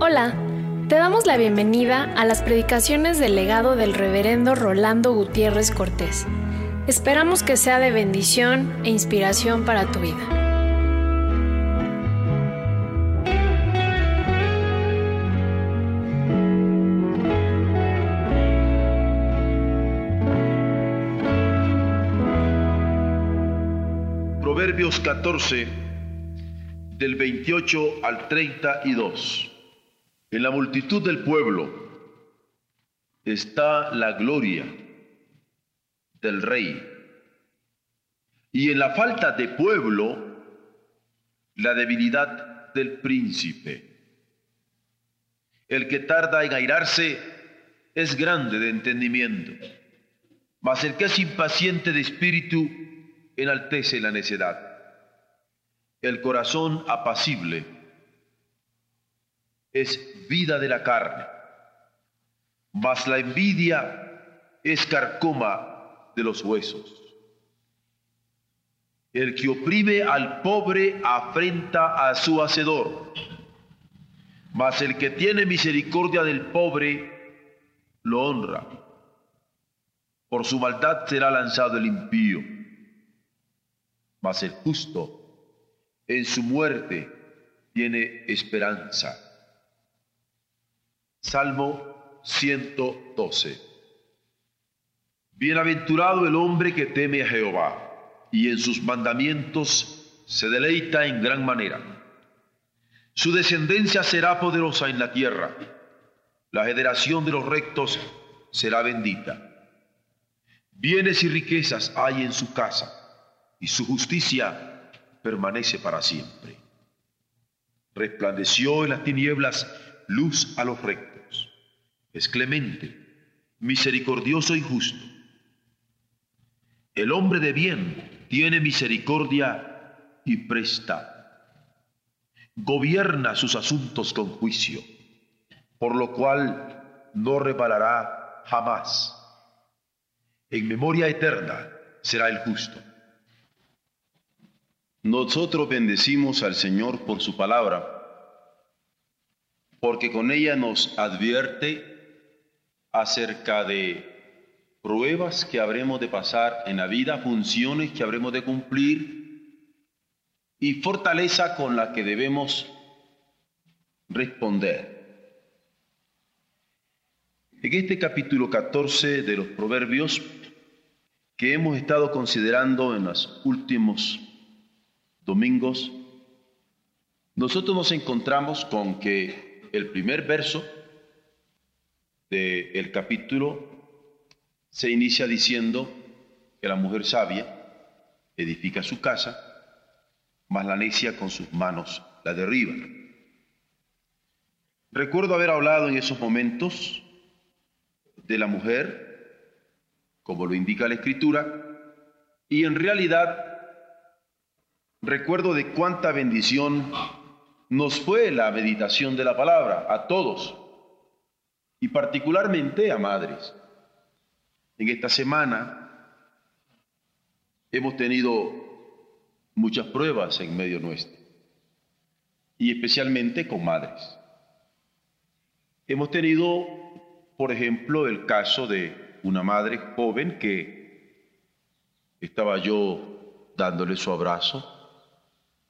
Hola, te damos la bienvenida a las predicaciones del legado del reverendo Rolando Gutiérrez Cortés. Esperamos que sea de bendición e inspiración para tu vida. 14, del 28 al 32. En la multitud del pueblo está la gloria del rey. Y en la falta de pueblo, la debilidad del príncipe. El que tarda en airarse es grande de entendimiento, mas el que es impaciente de espíritu enaltece la necedad. El corazón apacible es vida de la carne, mas la envidia es carcoma de los huesos. El que oprime al pobre afrenta a su hacedor, mas el que tiene misericordia del pobre lo honra. Por su maldad será lanzado el impío, mas el justo en su muerte tiene esperanza. Salmo 112. Bienaventurado el hombre que teme a Jehová y en sus mandamientos se deleita en gran manera. Su descendencia será poderosa en la tierra. La generación de los rectos será bendita. Bienes y riquezas hay en su casa y su justicia permanece para siempre. Resplandeció en las tinieblas luz a los rectos. Es clemente, misericordioso y justo. El hombre de bien tiene misericordia y presta. Gobierna sus asuntos con juicio, por lo cual no reparará jamás. En memoria eterna será el justo. Nosotros bendecimos al Señor por su palabra, porque con ella nos advierte acerca de pruebas que habremos de pasar en la vida, funciones que habremos de cumplir y fortaleza con la que debemos responder. En este capítulo 14 de los Proverbios que hemos estado considerando en los últimos domingos, nosotros nos encontramos con que el primer verso del capítulo se inicia diciendo que la mujer sabia edifica su casa, mas la necia con sus manos la derriba. Recuerdo haber hablado en esos momentos de la mujer, como lo indica la escritura, y en realidad recuerdo de cuánta bendición nos fue la meditación de la palabra a todos, y particularmente a madres. En esta semana hemos tenido muchas pruebas en medio nuestro, y especialmente con madres. Hemos tenido, por ejemplo, el caso de una madre joven que estaba yo dándole su abrazo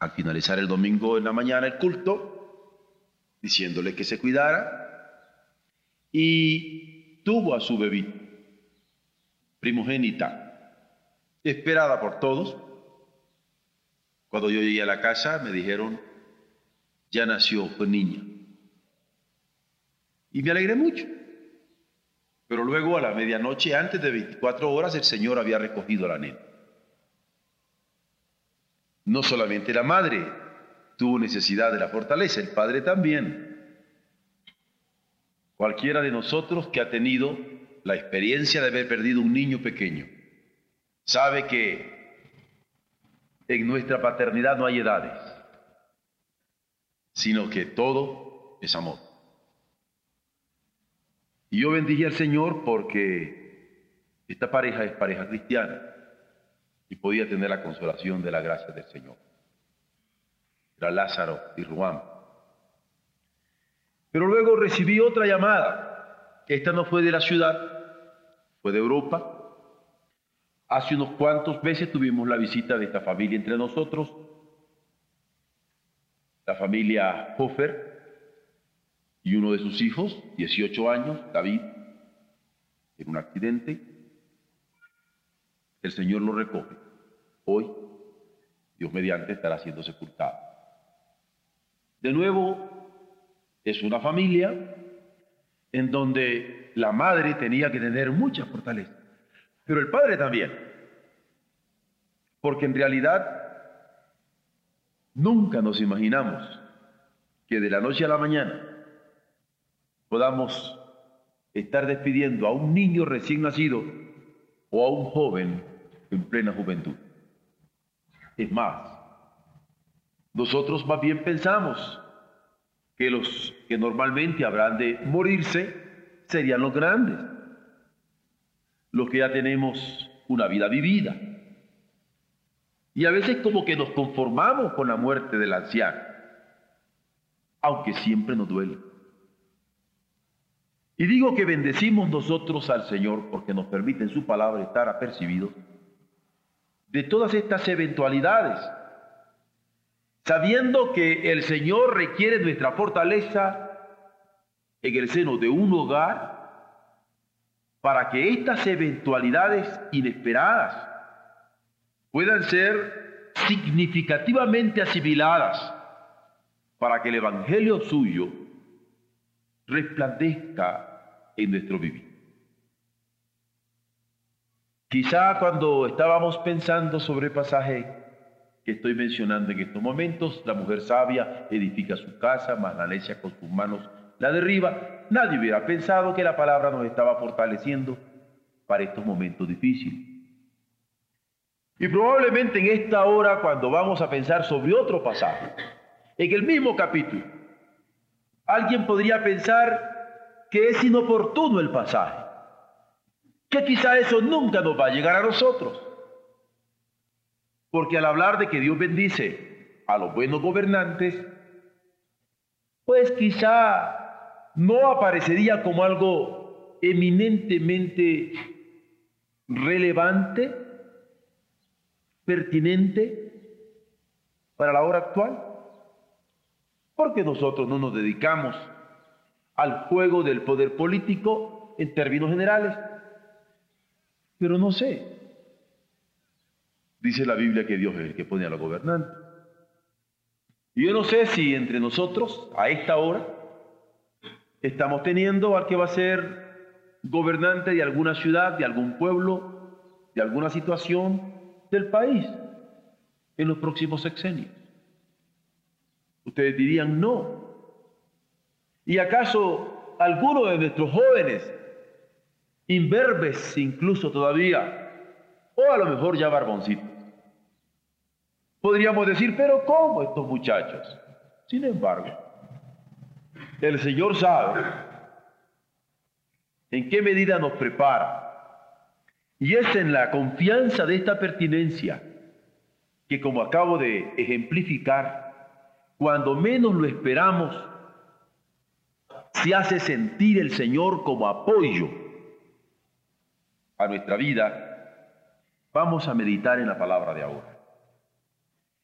al finalizar el domingo en la mañana el culto, diciéndole que se cuidara, y tuvo a su bebito primogénita, esperada por todos. Cuando yo llegué a la casa me dijeron, ya nació un niña. Y me alegré mucho. Pero luego a la medianoche, antes de 24 horas, el Señor había recogido a la nena. No solamente la madre tuvo necesidad de la fortaleza, el padre también. Cualquiera de nosotros que ha tenido la experiencia de haber perdido un niño pequeño, sabe que en nuestra paternidad no hay edades, sino que todo es amor. Y yo bendije al Señor porque esta pareja es pareja cristiana. Y podía tener la consolación de la gracia del Señor. Era Lázaro y Ruán. Pero luego recibí otra llamada. Esta no fue de la ciudad, fue de Europa. Hace unos cuantos meses tuvimos la visita de esta familia entre nosotros, la familia Hofer y uno de sus hijos, 18 años, David, en un accidente. El Señor lo recoge. Hoy, Dios mediante, estará siendo sepultado. De nuevo, es una familia en donde la madre tenía que tener mucha fortaleza, pero el padre también, porque en realidad nunca nos imaginamos que de la noche a la mañana podamos estar despidiendo a un niño recién nacido o a un joven en plena juventud. Es más, nosotros más bien pensamos que los que normalmente habrán de morirse serían los grandes, los que ya tenemos una vida vivida. Y a veces como que nos conformamos con la muerte del anciano, aunque siempre nos duele. Y digo que bendecimos nosotros al Señor porque nos permite en su palabra estar apercibidos de todas estas eventualidades sabiendo que el Señor requiere nuestra fortaleza en el seno de un hogar para que estas eventualidades inesperadas puedan ser significativamente asimiladas para que el Evangelio suyo resplandezca en nuestro vivir. Quizá cuando estábamos pensando sobre el pasaje que estoy mencionando en estos momentos. La mujer sabia edifica su casa, mas la con sus manos la derriba. Nadie hubiera pensado que la palabra nos estaba fortaleciendo para estos momentos difíciles. Y probablemente en esta hora, cuando vamos a pensar sobre otro pasaje, en el mismo capítulo, alguien podría pensar que es inoportuno el pasaje, que quizá eso nunca nos va a llegar a nosotros. Porque al hablar de que Dios bendice a los buenos gobernantes, pues quizá no aparecería como algo eminentemente relevante, pertinente para la hora actual. Porque nosotros no nos dedicamos al juego del poder político en términos generales. Pero no sé, Dice la Biblia que Dios es el que pone a los gobernantes. Y yo no sé si entre nosotros, a esta hora, estamos teniendo al que va a ser gobernante de alguna ciudad, de algún pueblo, de alguna situación del país en los próximos sexenios. Ustedes dirían no. ¿Y acaso alguno de nuestros jóvenes, imberbes incluso todavía, o a lo mejor ya barboncitos, Podríamos decir, pero ¿cómo estos muchachos? Sin embargo, el Señor sabe en qué medida nos prepara. Y es en la confianza de esta pertinencia que, como acabo de ejemplificar, cuando menos lo esperamos, se hace sentir el Señor como apoyo a nuestra vida. Vamos a meditar en la palabra de ahora.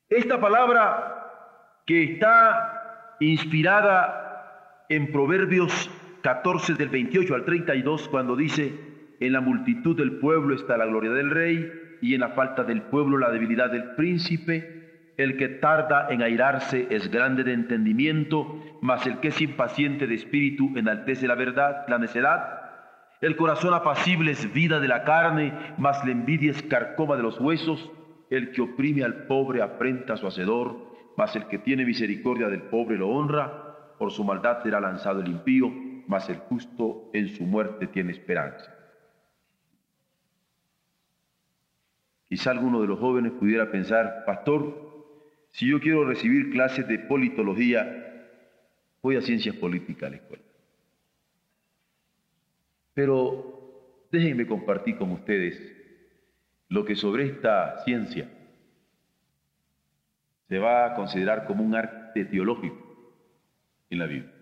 Esta palabra que está inspirada en Proverbios 14 del 28 al 32, cuando dice, en la multitud del pueblo está la gloria del rey y en la falta del pueblo la debilidad del príncipe. El que tarda en airarse es grande de entendimiento, mas el que es impaciente de espíritu enaltece la verdad, la necedad. El corazón apacible es vida de la carne, mas la envidia es carcoma de los huesos. El que oprime al pobre afrenta a su hacedor, mas el que tiene misericordia del pobre lo honra. Por su maldad será lanzado el impío, mas el justo en su muerte tiene esperanza. Quizá alguno de los jóvenes pudiera pensar, pastor, si yo quiero recibir clases de politología, voy a ciencias políticas a la escuela. Pero déjenme compartir con ustedes lo que sobre esta ciencia se va a considerar como un arte teológico en la Biblia,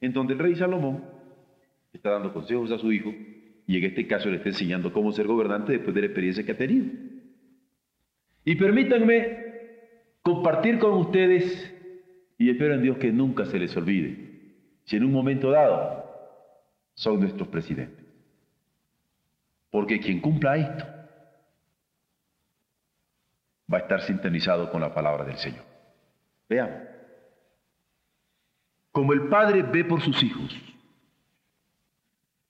en donde el rey Salomón está dando consejos a su hijo y en este caso le está enseñando cómo ser gobernante después de la experiencia que ha tenido. Y permítanme compartir con ustedes, y espero en Dios que nunca se les olvide, si en un momento dado son nuestros presidentes. Porque quien cumpla esto va a estar sintonizado con la palabra del Señor. Veamos. Como el Padre ve por sus hijos,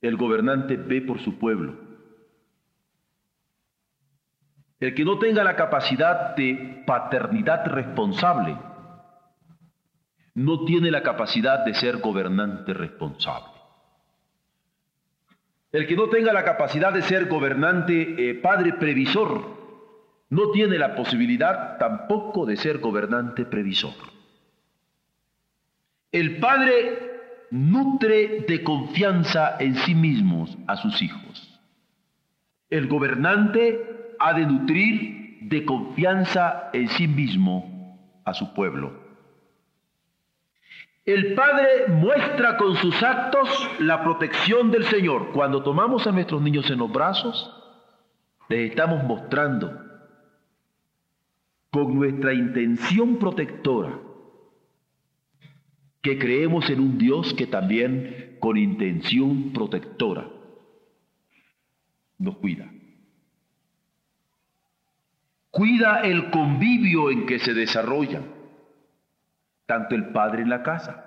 el gobernante ve por su pueblo. El que no tenga la capacidad de paternidad responsable, no tiene la capacidad de ser gobernante responsable. El que no tenga la capacidad de ser gobernante, eh, padre previsor, no tiene la posibilidad tampoco de ser gobernante previsor. El padre nutre de confianza en sí mismos a sus hijos. El gobernante ha de nutrir de confianza en sí mismo a su pueblo. El Padre muestra con sus actos la protección del Señor. Cuando tomamos a nuestros niños en los brazos, les estamos mostrando con nuestra intención protectora que creemos en un Dios que también con intención protectora nos cuida cuida el convivio en que se desarrolla, tanto el padre en la casa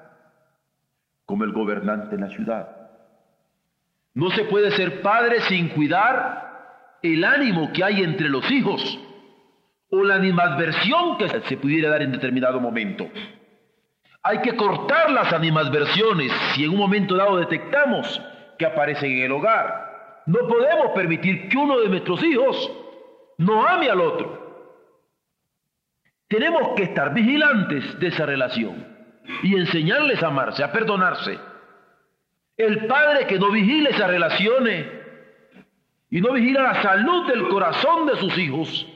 como el gobernante en la ciudad. No se puede ser padre sin cuidar el ánimo que hay entre los hijos o la animadversión que se pudiera dar en determinado momento. Hay que cortar las animadversiones si en un momento dado detectamos que aparecen en el hogar. No podemos permitir que uno de nuestros hijos no ame al otro. Tenemos que estar vigilantes de esa relación y enseñarles a amarse, a perdonarse. El padre que no vigila esas relaciones y no vigila la salud del corazón de sus hijos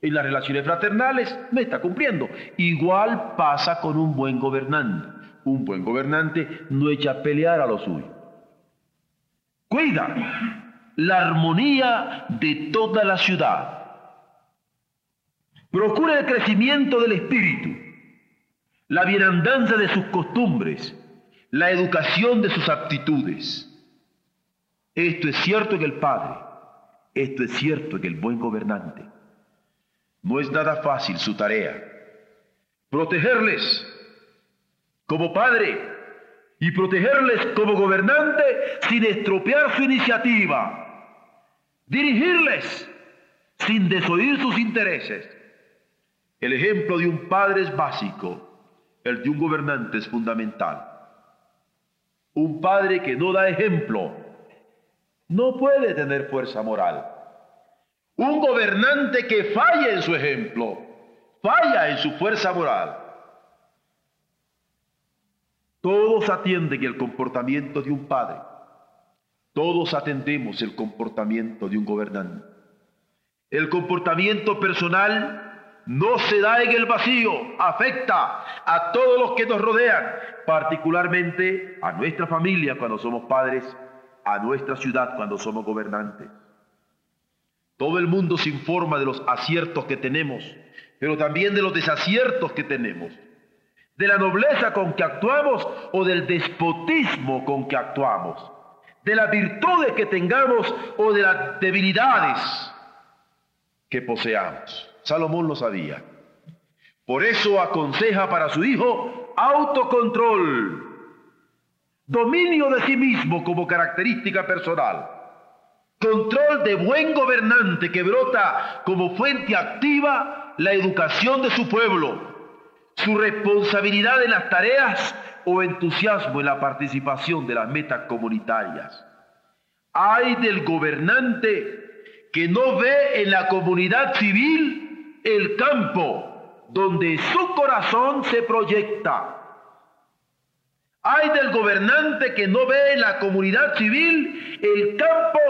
en las relaciones fraternales, no está cumpliendo. Igual pasa con un buen gobernante. Un buen gobernante no echa a pelear a lo suyo. Cuida la armonía de toda la ciudad Procura el crecimiento del espíritu, la bienandanza de sus costumbres, la educación de sus aptitudes. Esto es cierto que el Padre, esto es cierto que el buen gobernante. No es nada fácil su tarea. Protegerles como padre y protegerles como gobernante sin estropear su iniciativa. Dirigirles sin desoír sus intereses el ejemplo de un padre es básico, el de un gobernante es fundamental. Un padre que no da ejemplo no puede tener fuerza moral. Un gobernante que falla en su ejemplo, falla en su fuerza moral. Todos atienden el comportamiento de un padre. Todos atendemos el comportamiento de un gobernante. El comportamiento personal no se da en el vacío, afecta a todos los que nos rodean, particularmente a nuestra familia cuando somos padres, a nuestra ciudad cuando somos gobernantes. Todo el mundo se informa de los aciertos que tenemos, pero también de los desaciertos que tenemos, de la nobleza con que actuamos o del despotismo con que actuamos, de las virtudes que tengamos o de las debilidades que poseamos. Salomón lo sabía. Por eso aconseja para su hijo autocontrol, dominio de sí mismo como característica personal, control de buen gobernante que brota como fuente activa la educación de su pueblo, su responsabilidad en las tareas o entusiasmo en la participación de las metas comunitarias. Hay del gobernante que no ve en la comunidad civil el campo donde su corazón se proyecta. Hay del gobernante que no ve en la comunidad civil el campo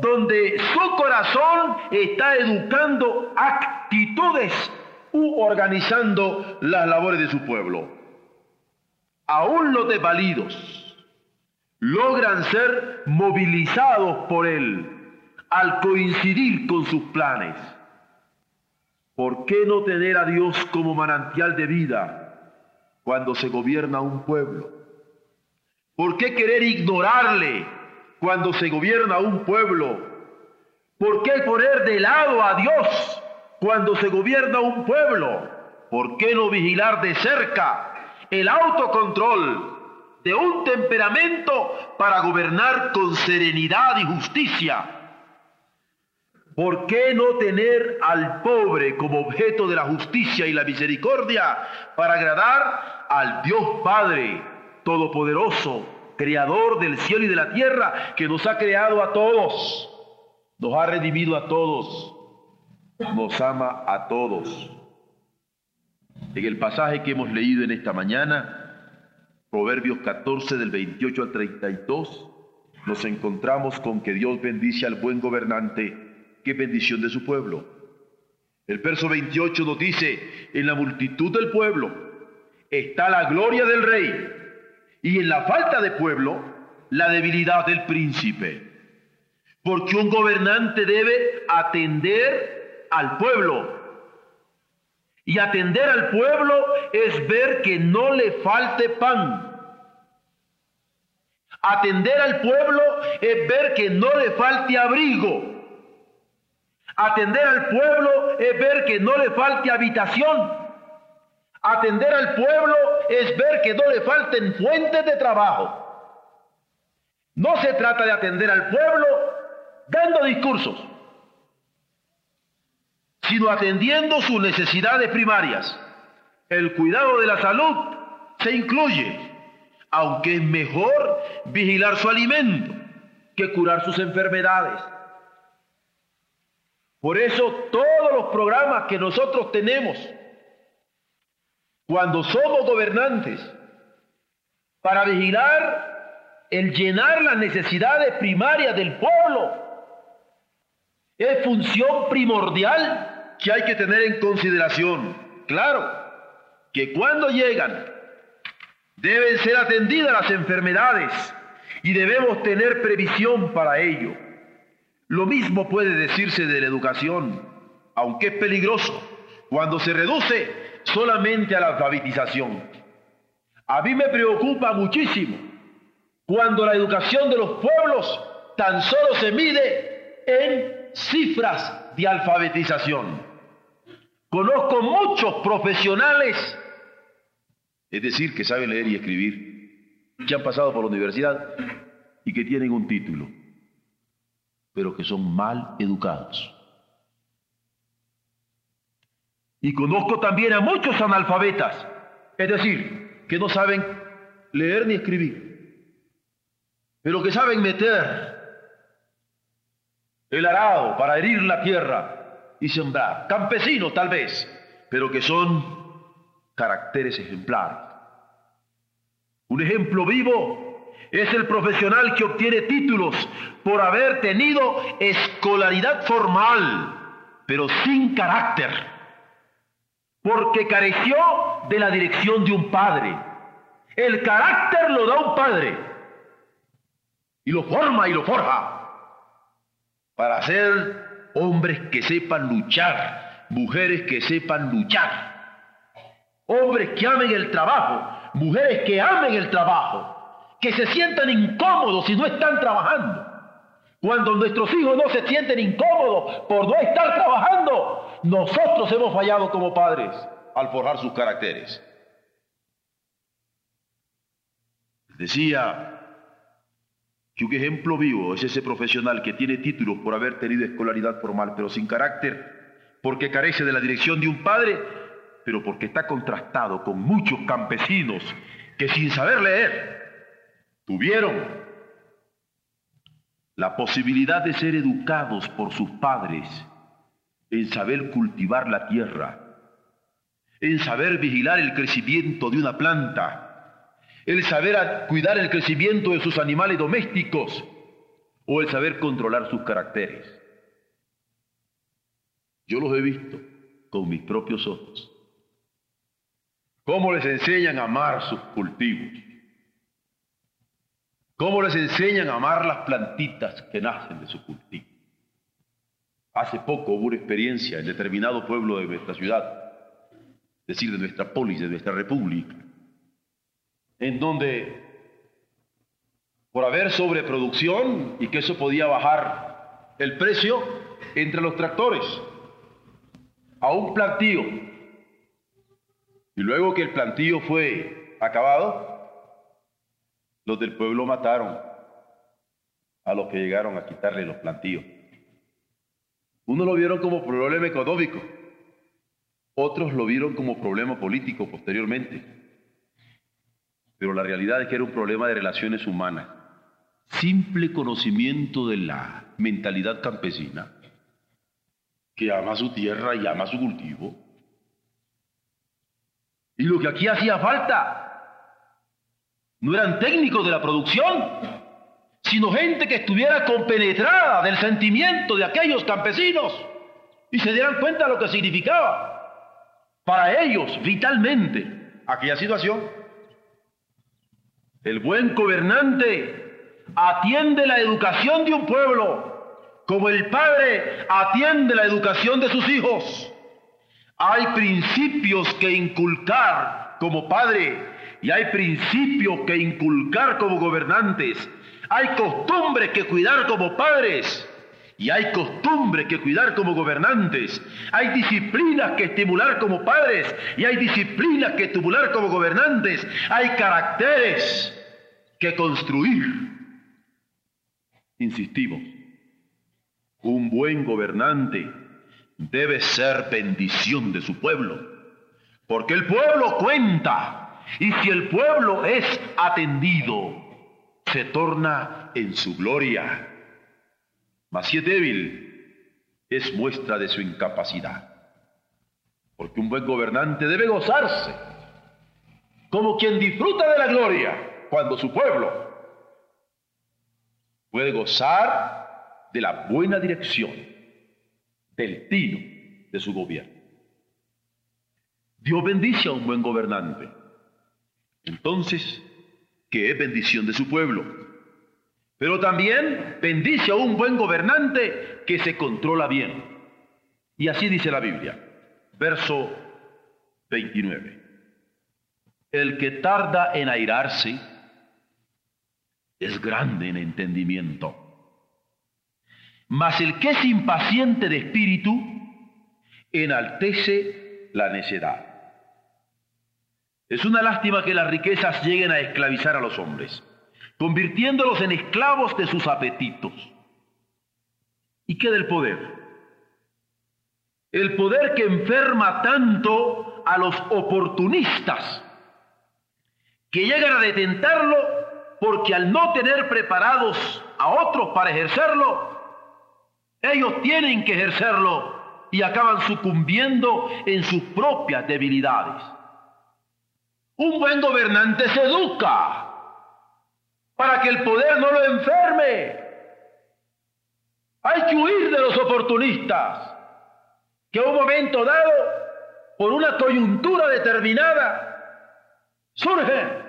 donde su corazón está educando actitudes u organizando las labores de su pueblo. Aún los desvalidos logran ser movilizados por él al coincidir con sus planes. ¿Por qué no tener a Dios como manantial de vida cuando se gobierna un pueblo? ¿Por qué querer ignorarle cuando se gobierna un pueblo? ¿Por qué poner de lado a Dios cuando se gobierna un pueblo? ¿Por qué no vigilar de cerca el autocontrol de un temperamento para gobernar con serenidad y justicia. ¿Por qué no tener al pobre como objeto de la justicia y la misericordia para agradar al Dios Padre Todopoderoso, Creador del cielo y de la tierra, que nos ha creado a todos, nos ha redimido a todos, nos ama a todos? En el pasaje que hemos leído en esta mañana, Proverbios 14 del 28 al 32, nos encontramos con que Dios bendice al buen gobernante, qué bendición de su pueblo. El verso 28 nos dice, en la multitud del pueblo está la gloria del rey y en la falta de pueblo la debilidad del príncipe. Porque un gobernante debe atender al pueblo y atender al pueblo es ver que no le falte pan. Atender al pueblo es ver que no le falte abrigo. Atender al pueblo es ver que no le falte habitación. Atender al pueblo es ver que no le falten fuentes de trabajo. No se trata de atender al pueblo dando discursos sino atendiendo sus necesidades primarias. El cuidado de la salud se incluye, aunque es mejor vigilar su alimento que curar sus enfermedades. Por eso todos los programas que nosotros tenemos, cuando somos gobernantes, para vigilar el llenar las necesidades primarias del pueblo, es función primordial que hay que tener en consideración. Claro, que cuando llegan deben ser atendidas las enfermedades y debemos tener previsión para ello. Lo mismo puede decirse de la educación, aunque es peligroso cuando se reduce solamente a la alfabetización. A mí me preocupa muchísimo cuando la educación de los pueblos tan solo se mide en cifras de alfabetización. Conozco muchos profesionales, es decir, que saben leer y escribir, que han pasado por la universidad y que tienen un título, pero que son mal educados. Y conozco también a muchos analfabetas, es decir, que no saben leer ni escribir, pero que saben meter el arado para herir la tierra y sembrar. Campesinos tal vez, pero que son caracteres ejemplares. Un ejemplo vivo es el profesional que obtiene títulos por haber tenido escolaridad formal, pero sin carácter, porque careció de la dirección de un padre. El carácter lo da un padre y lo forma y lo forja para ser hombres que sepan luchar, mujeres que sepan luchar, hombres que amen el trabajo, mujeres que amen el trabajo, que se sientan incómodos si no están trabajando. Cuando nuestros hijos no se sienten incómodos por no estar trabajando, nosotros hemos fallado como padres al forjar sus caracteres. Decía que un ejemplo vivo es ese profesional que tiene títulos por haber tenido escolaridad formal, pero sin carácter, porque carece de la dirección de un padre, pero porque está contrastado con muchos campesinos que sin saber leer tuvieron la posibilidad de ser educados por sus padres en saber cultivar la tierra, en saber vigilar el crecimiento de una planta, el saber cuidar el crecimiento de sus animales domésticos, o el saber controlar sus caracteres. Yo los he visto con mis propios ojos. Cómo les enseñan a amar sus cultivos. Cómo les enseñan a amar las plantitas que nacen de su cultivo. Hace poco hubo una experiencia en determinado pueblo de nuestra ciudad, es decir, de nuestra polis, de nuestra república, en donde por haber sobreproducción y que eso podía bajar el precio entre los tractores a un plantío. Y luego que el plantío fue acabado, los del pueblo mataron a los que llegaron a quitarle los plantíos. Unos lo vieron como problema económico, otros lo vieron como problema político posteriormente. Pero la realidad es que era un problema de relaciones humanas simple conocimiento de la mentalidad campesina, que ama su tierra y ama su cultivo. Y lo que aquí hacía falta no eran técnicos de la producción, sino gente que estuviera compenetrada del sentimiento de aquellos campesinos y se dieran cuenta de lo que significaba para ellos vitalmente aquella situación. El buen gobernante atiende la educación de un pueblo, como el padre atiende la educación de sus hijos. Hay principios que inculcar como padre y hay principios que inculcar como gobernantes. Hay costumbres que cuidar como padres y hay costumbres que cuidar como gobernantes. Hay disciplinas que estimular como padres y hay disciplinas que estimular como gobernantes. Hay caracteres que construir Insistimos, un buen gobernante debe ser bendición de su pueblo, porque el pueblo cuenta, y si el pueblo es atendido, se torna en su gloria. Mas si es débil, es muestra de su incapacidad, porque un buen gobernante debe gozarse, como quien disfruta de la gloria, cuando su pueblo puede gozar de la buena dirección, del tino de su gobierno. Dios bendice a un buen gobernante. Entonces, que es bendición de su pueblo. Pero también bendice a un buen gobernante que se controla bien. Y así dice la Biblia, verso 29. El que tarda en airarse, es grande en entendimiento. Mas el que es impaciente de espíritu enaltece la necedad. Es una lástima que las riquezas lleguen a esclavizar a los hombres, convirtiéndolos en esclavos de sus apetitos. ¿Y qué del poder? El poder que enferma tanto a los oportunistas, que llegan a detentarlo porque al no tener preparados a otros para ejercerlo, ellos tienen que ejercerlo y acaban sucumbiendo en sus propias debilidades. Un buen gobernante se educa para que el poder no lo enferme. Hay que huir de los oportunistas que a un momento dado, por una coyuntura determinada, surgen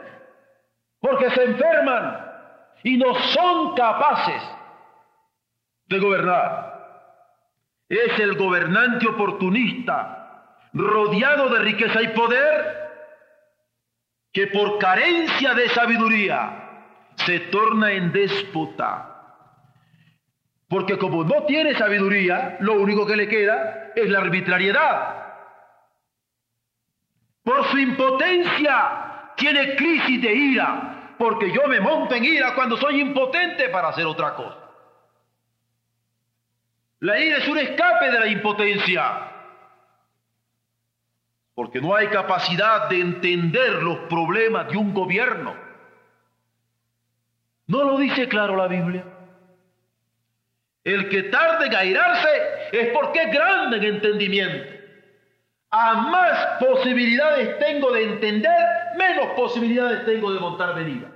porque se enferman y no son capaces de gobernar. Es el gobernante oportunista, rodeado de riqueza y poder, que por carencia de sabiduría se torna en déspota. Porque como no tiene sabiduría, lo único que le queda es la arbitrariedad. Por su impotencia tiene crisis de ira, porque yo me monto en ira cuando soy impotente para hacer otra cosa. La ira es un escape de la impotencia, porque no hay capacidad de entender los problemas de un gobierno. ¿No lo dice claro la Biblia? El que tarde en airarse es porque es grande en entendimiento. A más posibilidades tengo de entender, menos posibilidades tengo de montar venida.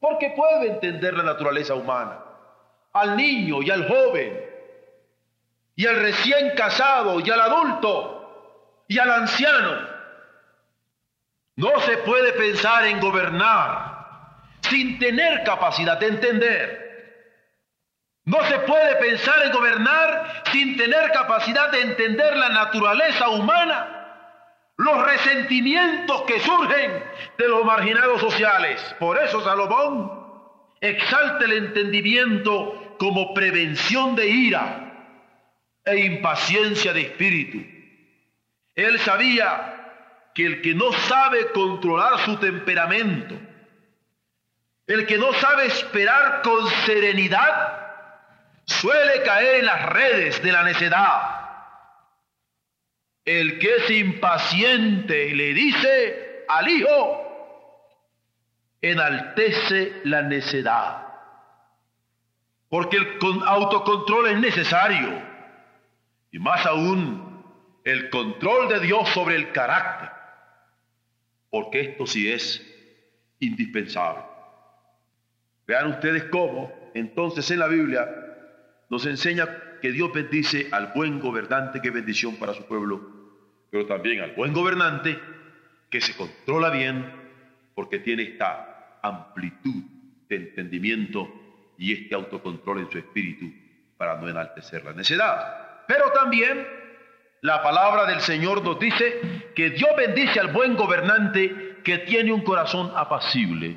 Porque puedo entender la naturaleza humana. al niño y al joven, y al recién casado y al adulto y al anciano. No se puede pensar en gobernar sin tener capacidad de entender. No se puede pensar en gobernar sin tener capacidad de entender la naturaleza humana los resentimientos que surgen de los marginados sociales. Por eso Salomón exalta el entendimiento como prevención de ira e impaciencia de espíritu. Él sabía que el que no sabe controlar su temperamento, el que no sabe esperar con serenidad, suele caer en las redes de la necedad el que es impaciente le dice al hijo, enaltece la necedad. Porque el autocontrol es necesario. Y más aún, el control de Dios sobre el carácter. Porque esto sí es indispensable. Vean ustedes cómo, entonces en la Biblia nos enseña que Dios bendice al buen gobernante, que bendición para su pueblo pero también al buen gobernante que se controla bien porque tiene esta amplitud de entendimiento y este autocontrol en su espíritu para no enaltecer la necedad. Pero también la palabra del Señor nos dice que Dios bendice al buen gobernante que tiene un corazón apacible.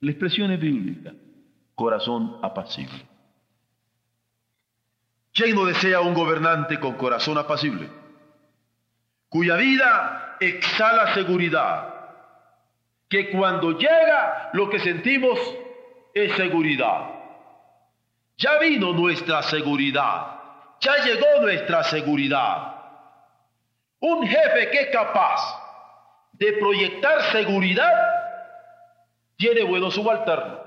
La expresión es bíblica, corazón apacible. ¿Quién no desea un gobernante con corazón apacible? cuya vida exhala seguridad, que cuando llega lo que sentimos es seguridad. Ya vino nuestra seguridad, ya llegó nuestra seguridad. Un jefe que es capaz de proyectar seguridad tiene buenos subalternos.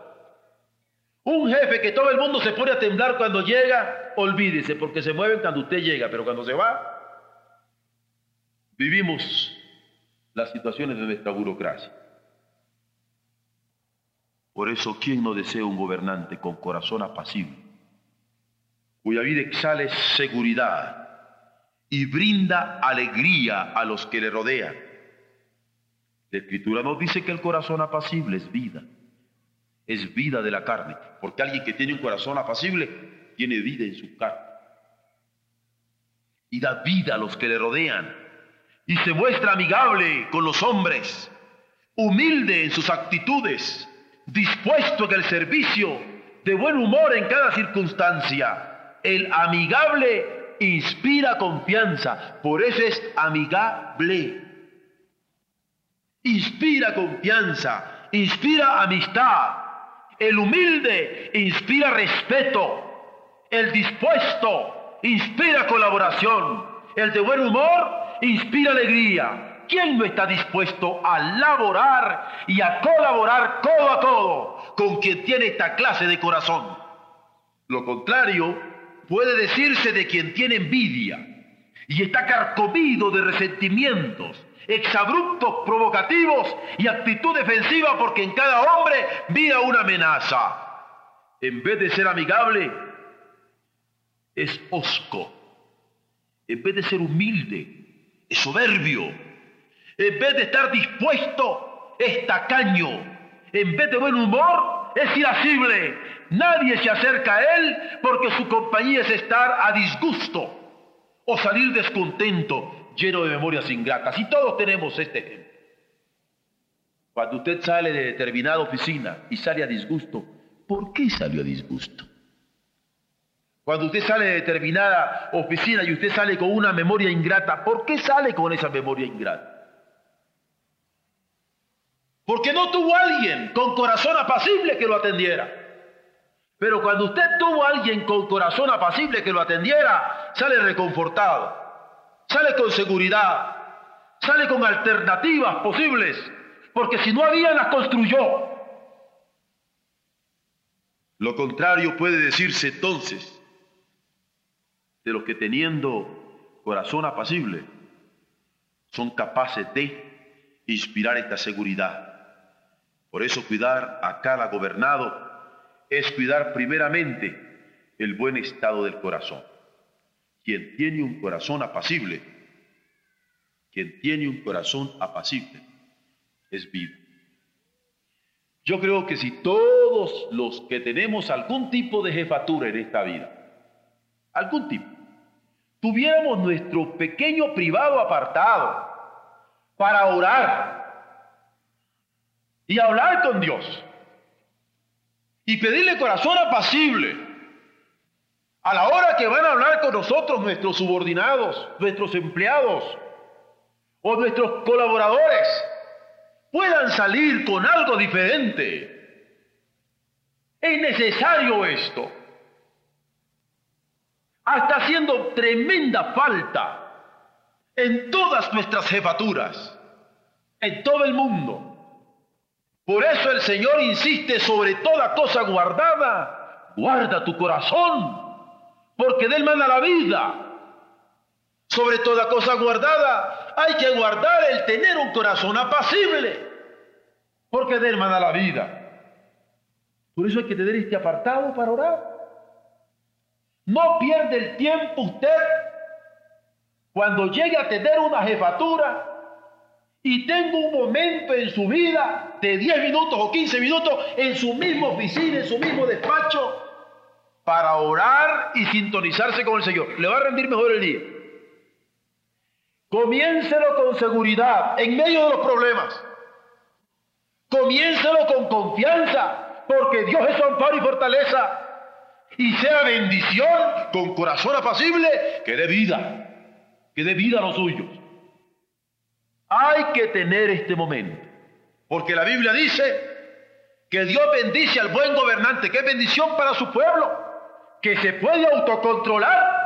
Un jefe que todo el mundo se pone a temblar cuando llega, olvídese, porque se mueven cuando usted llega, pero cuando se va, vivimos las situaciones de nuestra burocracia. Por eso, ¿quién no desea un gobernante con corazón apacible, cuya vida exhale seguridad y brinda alegría a los que le rodean? La Escritura nos dice que el corazón apacible es vida, es vida de la carne, porque alguien que tiene un corazón apacible tiene vida en su carne y da vida a los que le rodean y se muestra amigable con los hombres, humilde en sus actitudes, dispuesto en el servicio, de buen humor en cada circunstancia. El amigable inspira confianza, por eso es amigable. Inspira confianza, inspira amistad. El humilde inspira respeto. El dispuesto inspira colaboración. El de buen humor inspira alegría. ¿Quién no está dispuesto a laborar y a colaborar codo a codo con quien tiene esta clase de corazón? Lo contrario puede decirse de quien tiene envidia y está carcomido de resentimientos, exabruptos provocativos y actitud defensiva porque en cada hombre mira una amenaza. En vez de ser amigable, es osco. En vez de ser humilde, es soberbio. En vez de estar dispuesto, es tacaño. En vez de buen humor, es irascible. Nadie se acerca a él porque su compañía es estar a disgusto o salir descontento, lleno de memorias ingratas. Y todos tenemos este ejemplo. Cuando usted sale de determinada oficina y sale a disgusto, ¿por qué salió a disgusto? Cuando usted sale de determinada oficina y usted sale con una memoria ingrata, ¿por qué sale con esa memoria ingrata? Porque no tuvo alguien con corazón apacible que lo atendiera. Pero cuando usted tuvo alguien con corazón apacible que lo atendiera, sale reconfortado, sale con seguridad, sale con alternativas posibles, porque si no había, las construyó. Lo contrario puede decirse entonces de los que teniendo corazón apacible son capaces de inspirar esta seguridad. Por eso cuidar a cada gobernado es cuidar primeramente el buen estado del corazón. Quien tiene un corazón apacible, quien tiene un corazón apacible, es vivo. Yo creo que si todos los que tenemos algún tipo de jefatura en esta vida, algún tipo, tuviéramos nuestro pequeño privado apartado para orar y hablar con Dios y pedirle corazón apacible a la hora que van a hablar con nosotros nuestros subordinados, nuestros empleados o nuestros colaboradores, puedan salir con algo diferente. Es necesario esto. Hasta haciendo tremenda falta en todas nuestras jefaturas, en todo el mundo. Por eso el Señor insiste sobre toda cosa guardada, guarda tu corazón porque de él manda la vida. Sobre toda cosa guardada, hay que guardar el tener un corazón apacible, porque de él manda la vida. Por eso hay que tener este apartado para orar. No pierde el tiempo usted cuando llegue a tener una jefatura y tenga un momento en su vida de 10 minutos o 15 minutos en su misma oficina, en su mismo despacho, para orar y sintonizarse con el Señor. Le va a rendir mejor el día. Comiéncelo con seguridad en medio de los problemas. Comiéncelo con confianza, porque Dios es su amparo y fortaleza. Y sea bendición con corazón apacible que dé vida, que dé vida a los suyos. Hay que tener este momento, porque la Biblia dice que Dios bendice al buen gobernante, es bendición para su pueblo que se puede autocontrolar,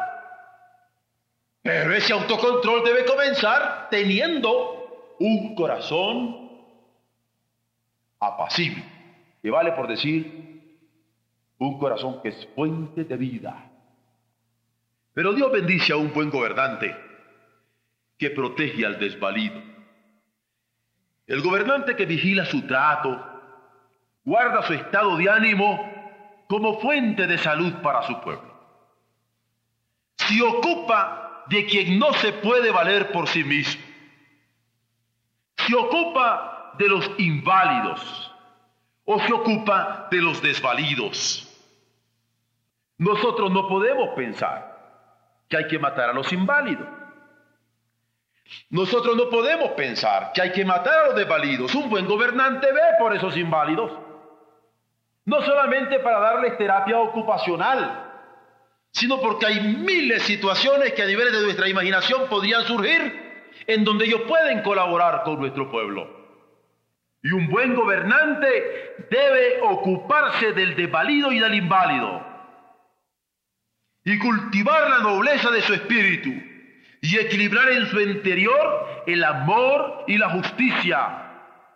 pero ese autocontrol debe comenzar teniendo un corazón apacible, que vale por decir un corazón que es fuente de vida. Pero Dios bendice a un buen gobernante que protege al desvalido. El gobernante que vigila su trato, guarda su estado de ánimo como fuente de salud para su pueblo. Se ocupa de quien no se puede valer por sí mismo. Se ocupa de los inválidos o se ocupa de los desvalidos. Nosotros no podemos pensar que hay que matar a los inválidos. Nosotros no podemos pensar que hay que matar a los desvalidos. Un buen gobernante ve por esos inválidos. No solamente para darles terapia ocupacional, sino porque hay miles de situaciones que a nivel de nuestra imaginación podrían surgir en donde ellos pueden colaborar con nuestro pueblo. Y un buen gobernante debe ocuparse del desvalido y del inválido y cultivar la nobleza de su espíritu y equilibrar en su interior el amor y la justicia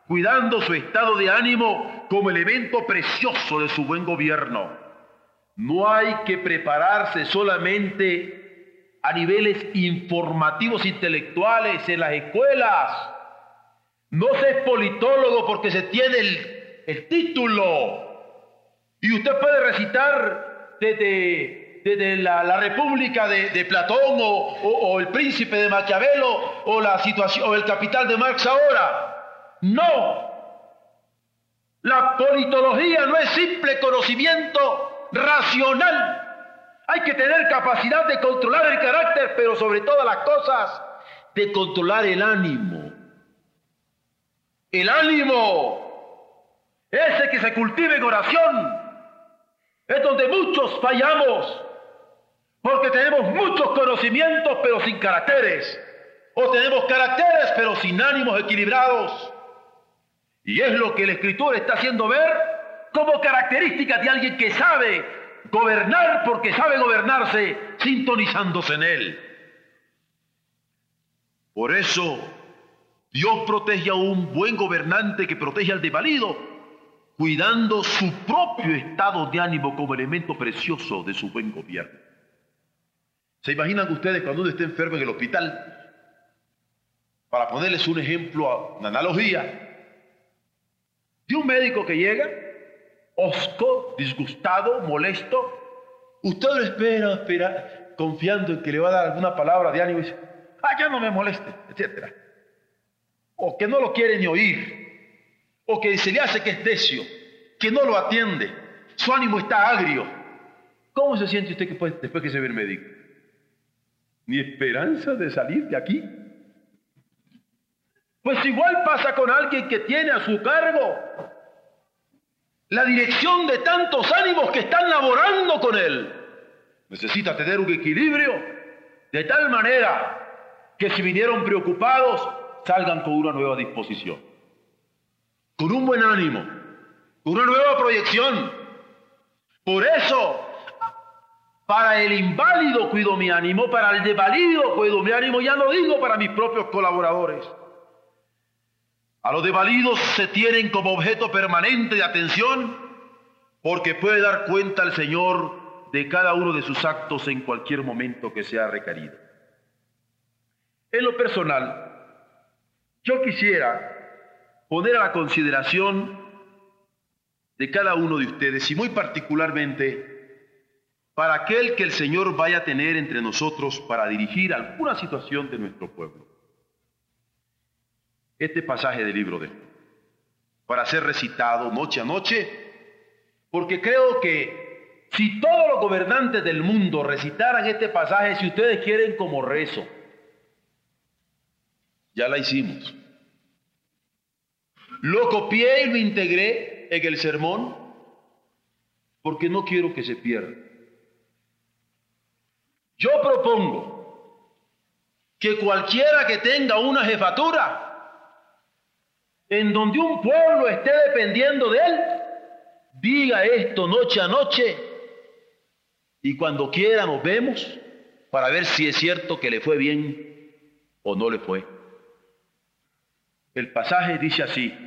cuidando su estado de ánimo como elemento precioso de su buen gobierno. No hay que prepararse solamente a niveles informativos intelectuales en las escuelas. No se es politólogo porque se tiene el, título. Y usted puede recitar desde, desde la, República de, Platón o, el Príncipe de Maquiavelo o la situación o el Capital de Marx ahora. No. La politología no es simple conocimiento racional. Hay que tener capacidad de controlar el carácter, pero sobre todas las cosas, de controlar el ánimo. El ánimo, ese que se cultive en oración, es donde muchos fallamos, porque tenemos muchos conocimientos, pero sin caracteres, o tenemos caracteres, pero sin ánimos equilibrados. Y es lo que el escritor está haciendo ver como característica de alguien que sabe gobernar porque sabe gobernarse sintonizándose en él. Por eso Dios protege a un buen gobernante que protege al desvalido, cuidando su propio estado de ánimo como elemento precioso de su buen gobierno. ¿Se imaginan ustedes cuando uno esté enfermo en el hospital? Para ponerles un ejemplo, una analogía, de un médico que llega, osco, disgustado, molesto, usted lo espera, espera, confiando en que le va a dar alguna palabra de ánimo y dice, ah, ya no me moleste, etc. O que no lo quiere ni oír, o que se le hace que es decio, que no lo atiende, su ánimo está agrio. ¿Cómo se siente usted que después que se ve el médico? ¿Ni esperanza de salir de aquí? Pues igual pasa con alguien que tiene a su cargo la dirección de tantos ánimos que están laborando con él. Necesita tener un equilibrio de tal manera que si vinieron preocupados, salgan con una nueva disposición, con un buen ánimo, con una nueva proyección. Por eso, para el inválido cuido mi ánimo, para el desvalido cuido mi ánimo, ya no digo para mis propios colaboradores. A los desvalidos se tienen como objeto permanente de atención porque puede dar cuenta al Señor de cada uno de sus actos en cualquier momento que sea requerido. En lo personal, yo quisiera poner a la consideración de cada uno de ustedes y muy particularmente para aquel que el Señor vaya a tener entre nosotros para dirigir alguna situación de nuestro pueblo este pasaje del libro de para ser recitado noche a noche, porque creo que si todos los gobernantes del mundo recitaran este pasaje, si ustedes quieren como rezo, ya la hicimos. Lo copié y lo integré en el sermón porque no quiero que se pierda. Yo propongo que cualquiera que tenga una jefatura, en donde un pueblo esté dependiendo de él, diga esto noche a noche y cuando quiera nos vemos para ver si es cierto que le fue bien o no le fue. El pasaje dice así,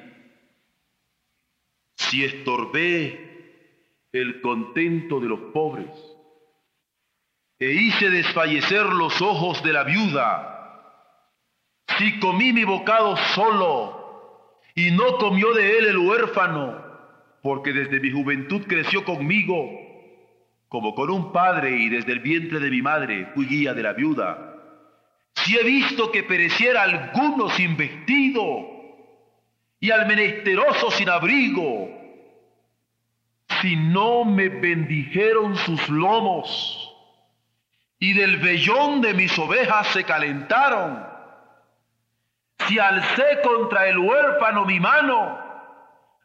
si estorbé el contento de los pobres e hice desfallecer los ojos de la viuda, si comí mi bocado solo, y no comió de él el huérfano, porque desde mi juventud creció conmigo como con un padre y desde el vientre de mi madre fui guía de la viuda. Si he visto que pereciera alguno sin vestido y al menesteroso sin abrigo, si no me bendijeron sus lomos y del vellón de mis ovejas se calentaron, si alcé contra el huérfano mi mano,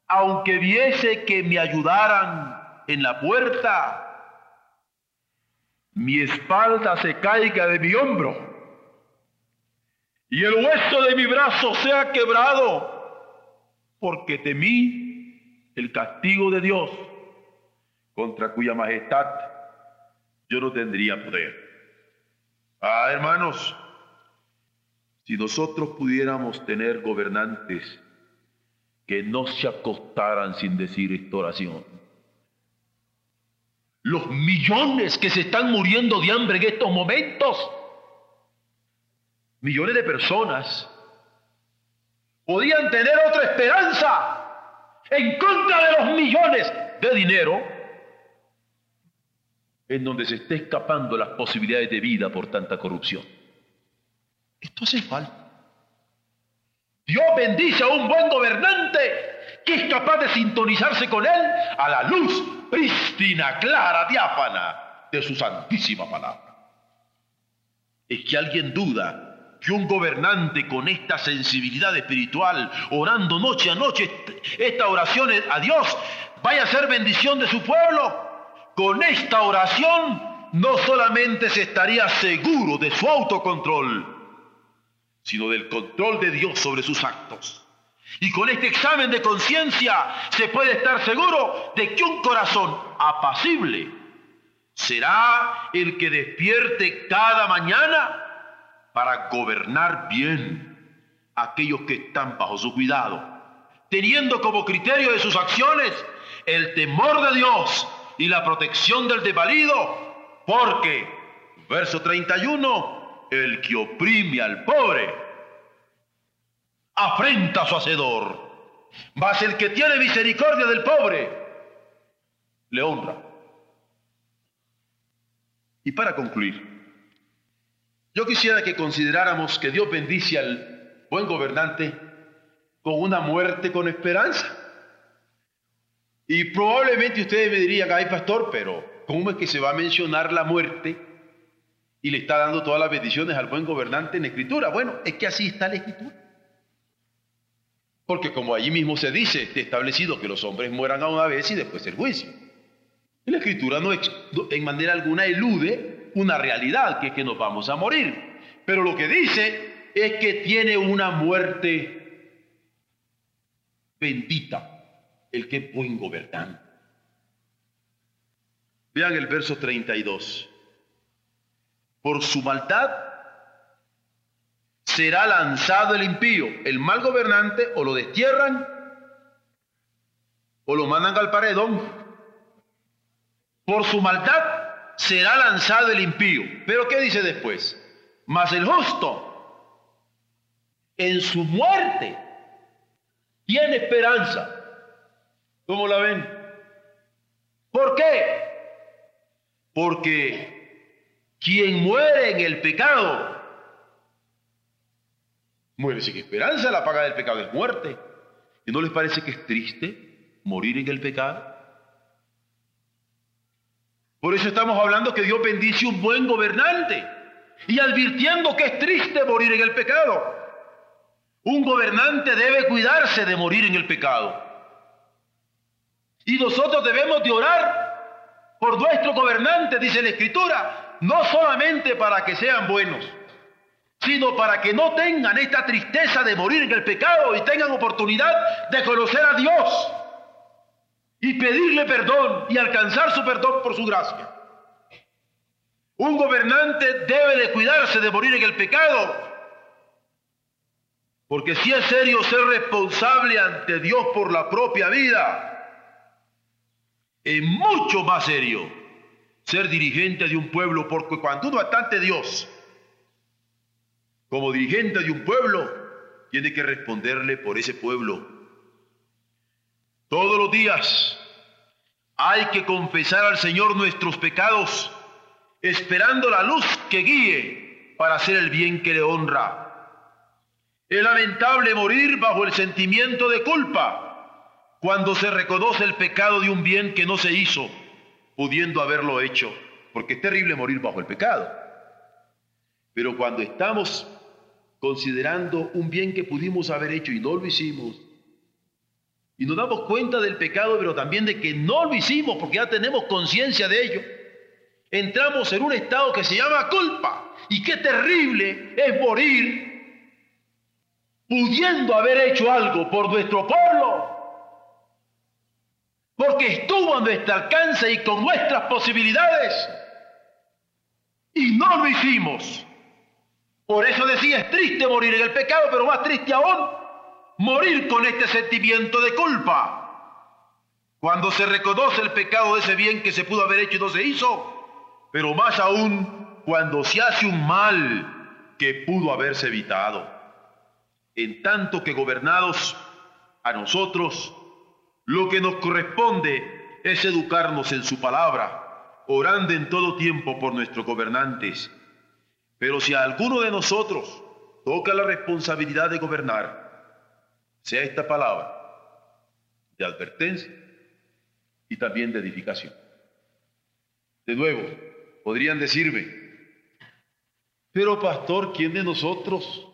aunque viese que me ayudaran en la puerta, mi espalda se caiga de mi hombro y el hueso de mi brazo sea quebrado, porque temí el castigo de Dios, contra cuya majestad yo no tendría poder. Ah, hermanos, si nosotros pudiéramos tener gobernantes que no se acostaran sin decir esta oración, los millones que se están muriendo de hambre en estos momentos, millones de personas, podían tener otra esperanza en contra de los millones de dinero en donde se está escapando las posibilidades de vida por tanta corrupción. Esto hace falta. Dios bendice a un buen gobernante que es capaz de sintonizarse con él a la luz prístina, clara, diáfana de su santísima palabra. Es que alguien duda que un gobernante con esta sensibilidad espiritual, orando noche a noche esta oración a Dios, vaya a ser bendición de su pueblo. Con esta oración no solamente se estaría seguro de su autocontrol, sino del control de Dios sobre sus actos. Y con este examen de conciencia se puede estar seguro de que un corazón apacible será el que despierte cada mañana para gobernar bien a aquellos que están bajo su cuidado, teniendo como criterio de sus acciones el temor de Dios y la protección del desvalido, porque, verso 31, el que oprime al pobre afrenta a su hacedor. Mas el que tiene misericordia del pobre le honra. Y para concluir, yo quisiera que consideráramos que Dios bendice al buen gobernante con una muerte con esperanza. Y probablemente ustedes me dirían, ay pastor, pero ¿cómo es que se va a mencionar la muerte y le está dando todas las bendiciones al buen gobernante en la escritura? Bueno, es que así está la escritura. Porque como allí mismo se dice, está establecido que los hombres mueran a una vez y después el juicio. La escritura no en manera alguna elude una realidad, que es que nos vamos a morir. Pero lo que dice es que tiene una muerte bendita el que es buen gobernante. Vean el verso 32. Por su maldad será lanzado el impío, el mal gobernante, o lo destierran o lo mandan al paredón. Por su maldad será lanzado el impío. Pero ¿qué dice después? Mas el justo, en su muerte, tiene esperanza. ¿Cómo la ven? ¿Por qué? Porque quien muere en el pecado, muere sin esperanza, la paga del pecado es muerte. ¿Y no les parece que es triste morir en el pecado? Por eso estamos hablando que Dios bendice un buen gobernante y advirtiendo que es triste morir en el pecado. Un gobernante debe cuidarse de morir en el pecado. Y nosotros debemos de orar por nuestro gobernante, dice la Escritura, no solamente para que sean buenos, sino para que no tengan esta tristeza de morir en el pecado y tengan oportunidad de conocer a Dios y pedirle perdón y alcanzar su perdón por su gracia. Un gobernante debe de cuidarse de morir en el pecado, porque si es serio ser responsable ante Dios por la propia vida, es mucho más serio ser dirigente de un pueblo, porque cuando uno está ante Dios, como dirigente de un pueblo, tiene que responderle por ese pueblo. Todos los días hay que confesar al Señor nuestros pecados, esperando la luz que guíe para hacer el bien que le honra. Es lamentable morir bajo el sentimiento de culpa cuando se reconoce el pecado de un bien que no se hizo, pudiendo haberlo hecho, porque es terrible morir bajo el pecado. Pero cuando estamos considerando un bien que pudimos haber hecho y no lo hicimos, y nos damos cuenta del pecado, pero también de que no lo hicimos porque ya tenemos conciencia de ello, entramos en un estado que se llama culpa. Y qué terrible es morir pudiendo haber hecho algo por nuestro pueblo porque estuvo a nuestro alcance y con nuestras posibilidades, y no lo hicimos. Por eso decía, es triste morir en el pecado, pero más triste aún, morir con este sentimiento de culpa. Cuando se reconoce el pecado de ese bien que se pudo haber hecho y no se hizo, pero más aún cuando se hace un mal que pudo haberse evitado. En tanto que gobernados a nosotros lo que nos corresponde es educarnos en su palabra, orando en todo tiempo por nuestros gobernantes. Pero si a alguno de nosotros toca la responsabilidad de gobernar, sea esta palabra de advertencia y también de edificación. De nuevo, podrían decirme, pero pastor, ¿quién de nosotros,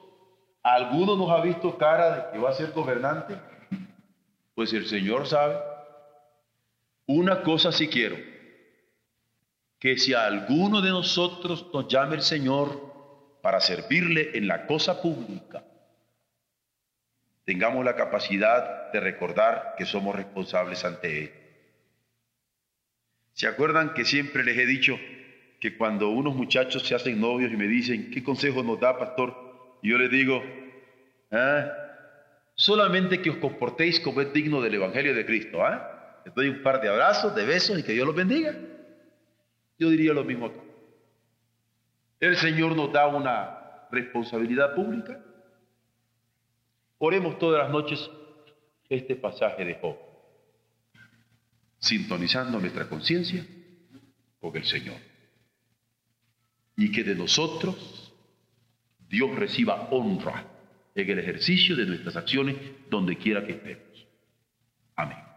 alguno nos ha visto cara de que va a ser gobernante? Pues el Señor sabe. Una cosa sí quiero, que si a alguno de nosotros nos llame el Señor para servirle en la cosa pública, tengamos la capacidad de recordar que somos responsables ante Él. ¿Se acuerdan que siempre les he dicho que cuando unos muchachos se hacen novios y me dicen, ¿qué consejo nos da, pastor? Y yo les digo, ah, solamente que os comportéis como es digno del Evangelio de Cristo. ¿ah? Les doy un par de abrazos, de besos y que Dios los bendiga. Yo diría lo mismo. El Señor nos da una responsabilidad pública. Oremos todas las noches este pasaje de Job. sintonizando nuestra conciencia con el Señor. Y que de nosotros Dios reciba honra en el ejercicio de nuestras acciones donde quiera que estemos. Amén.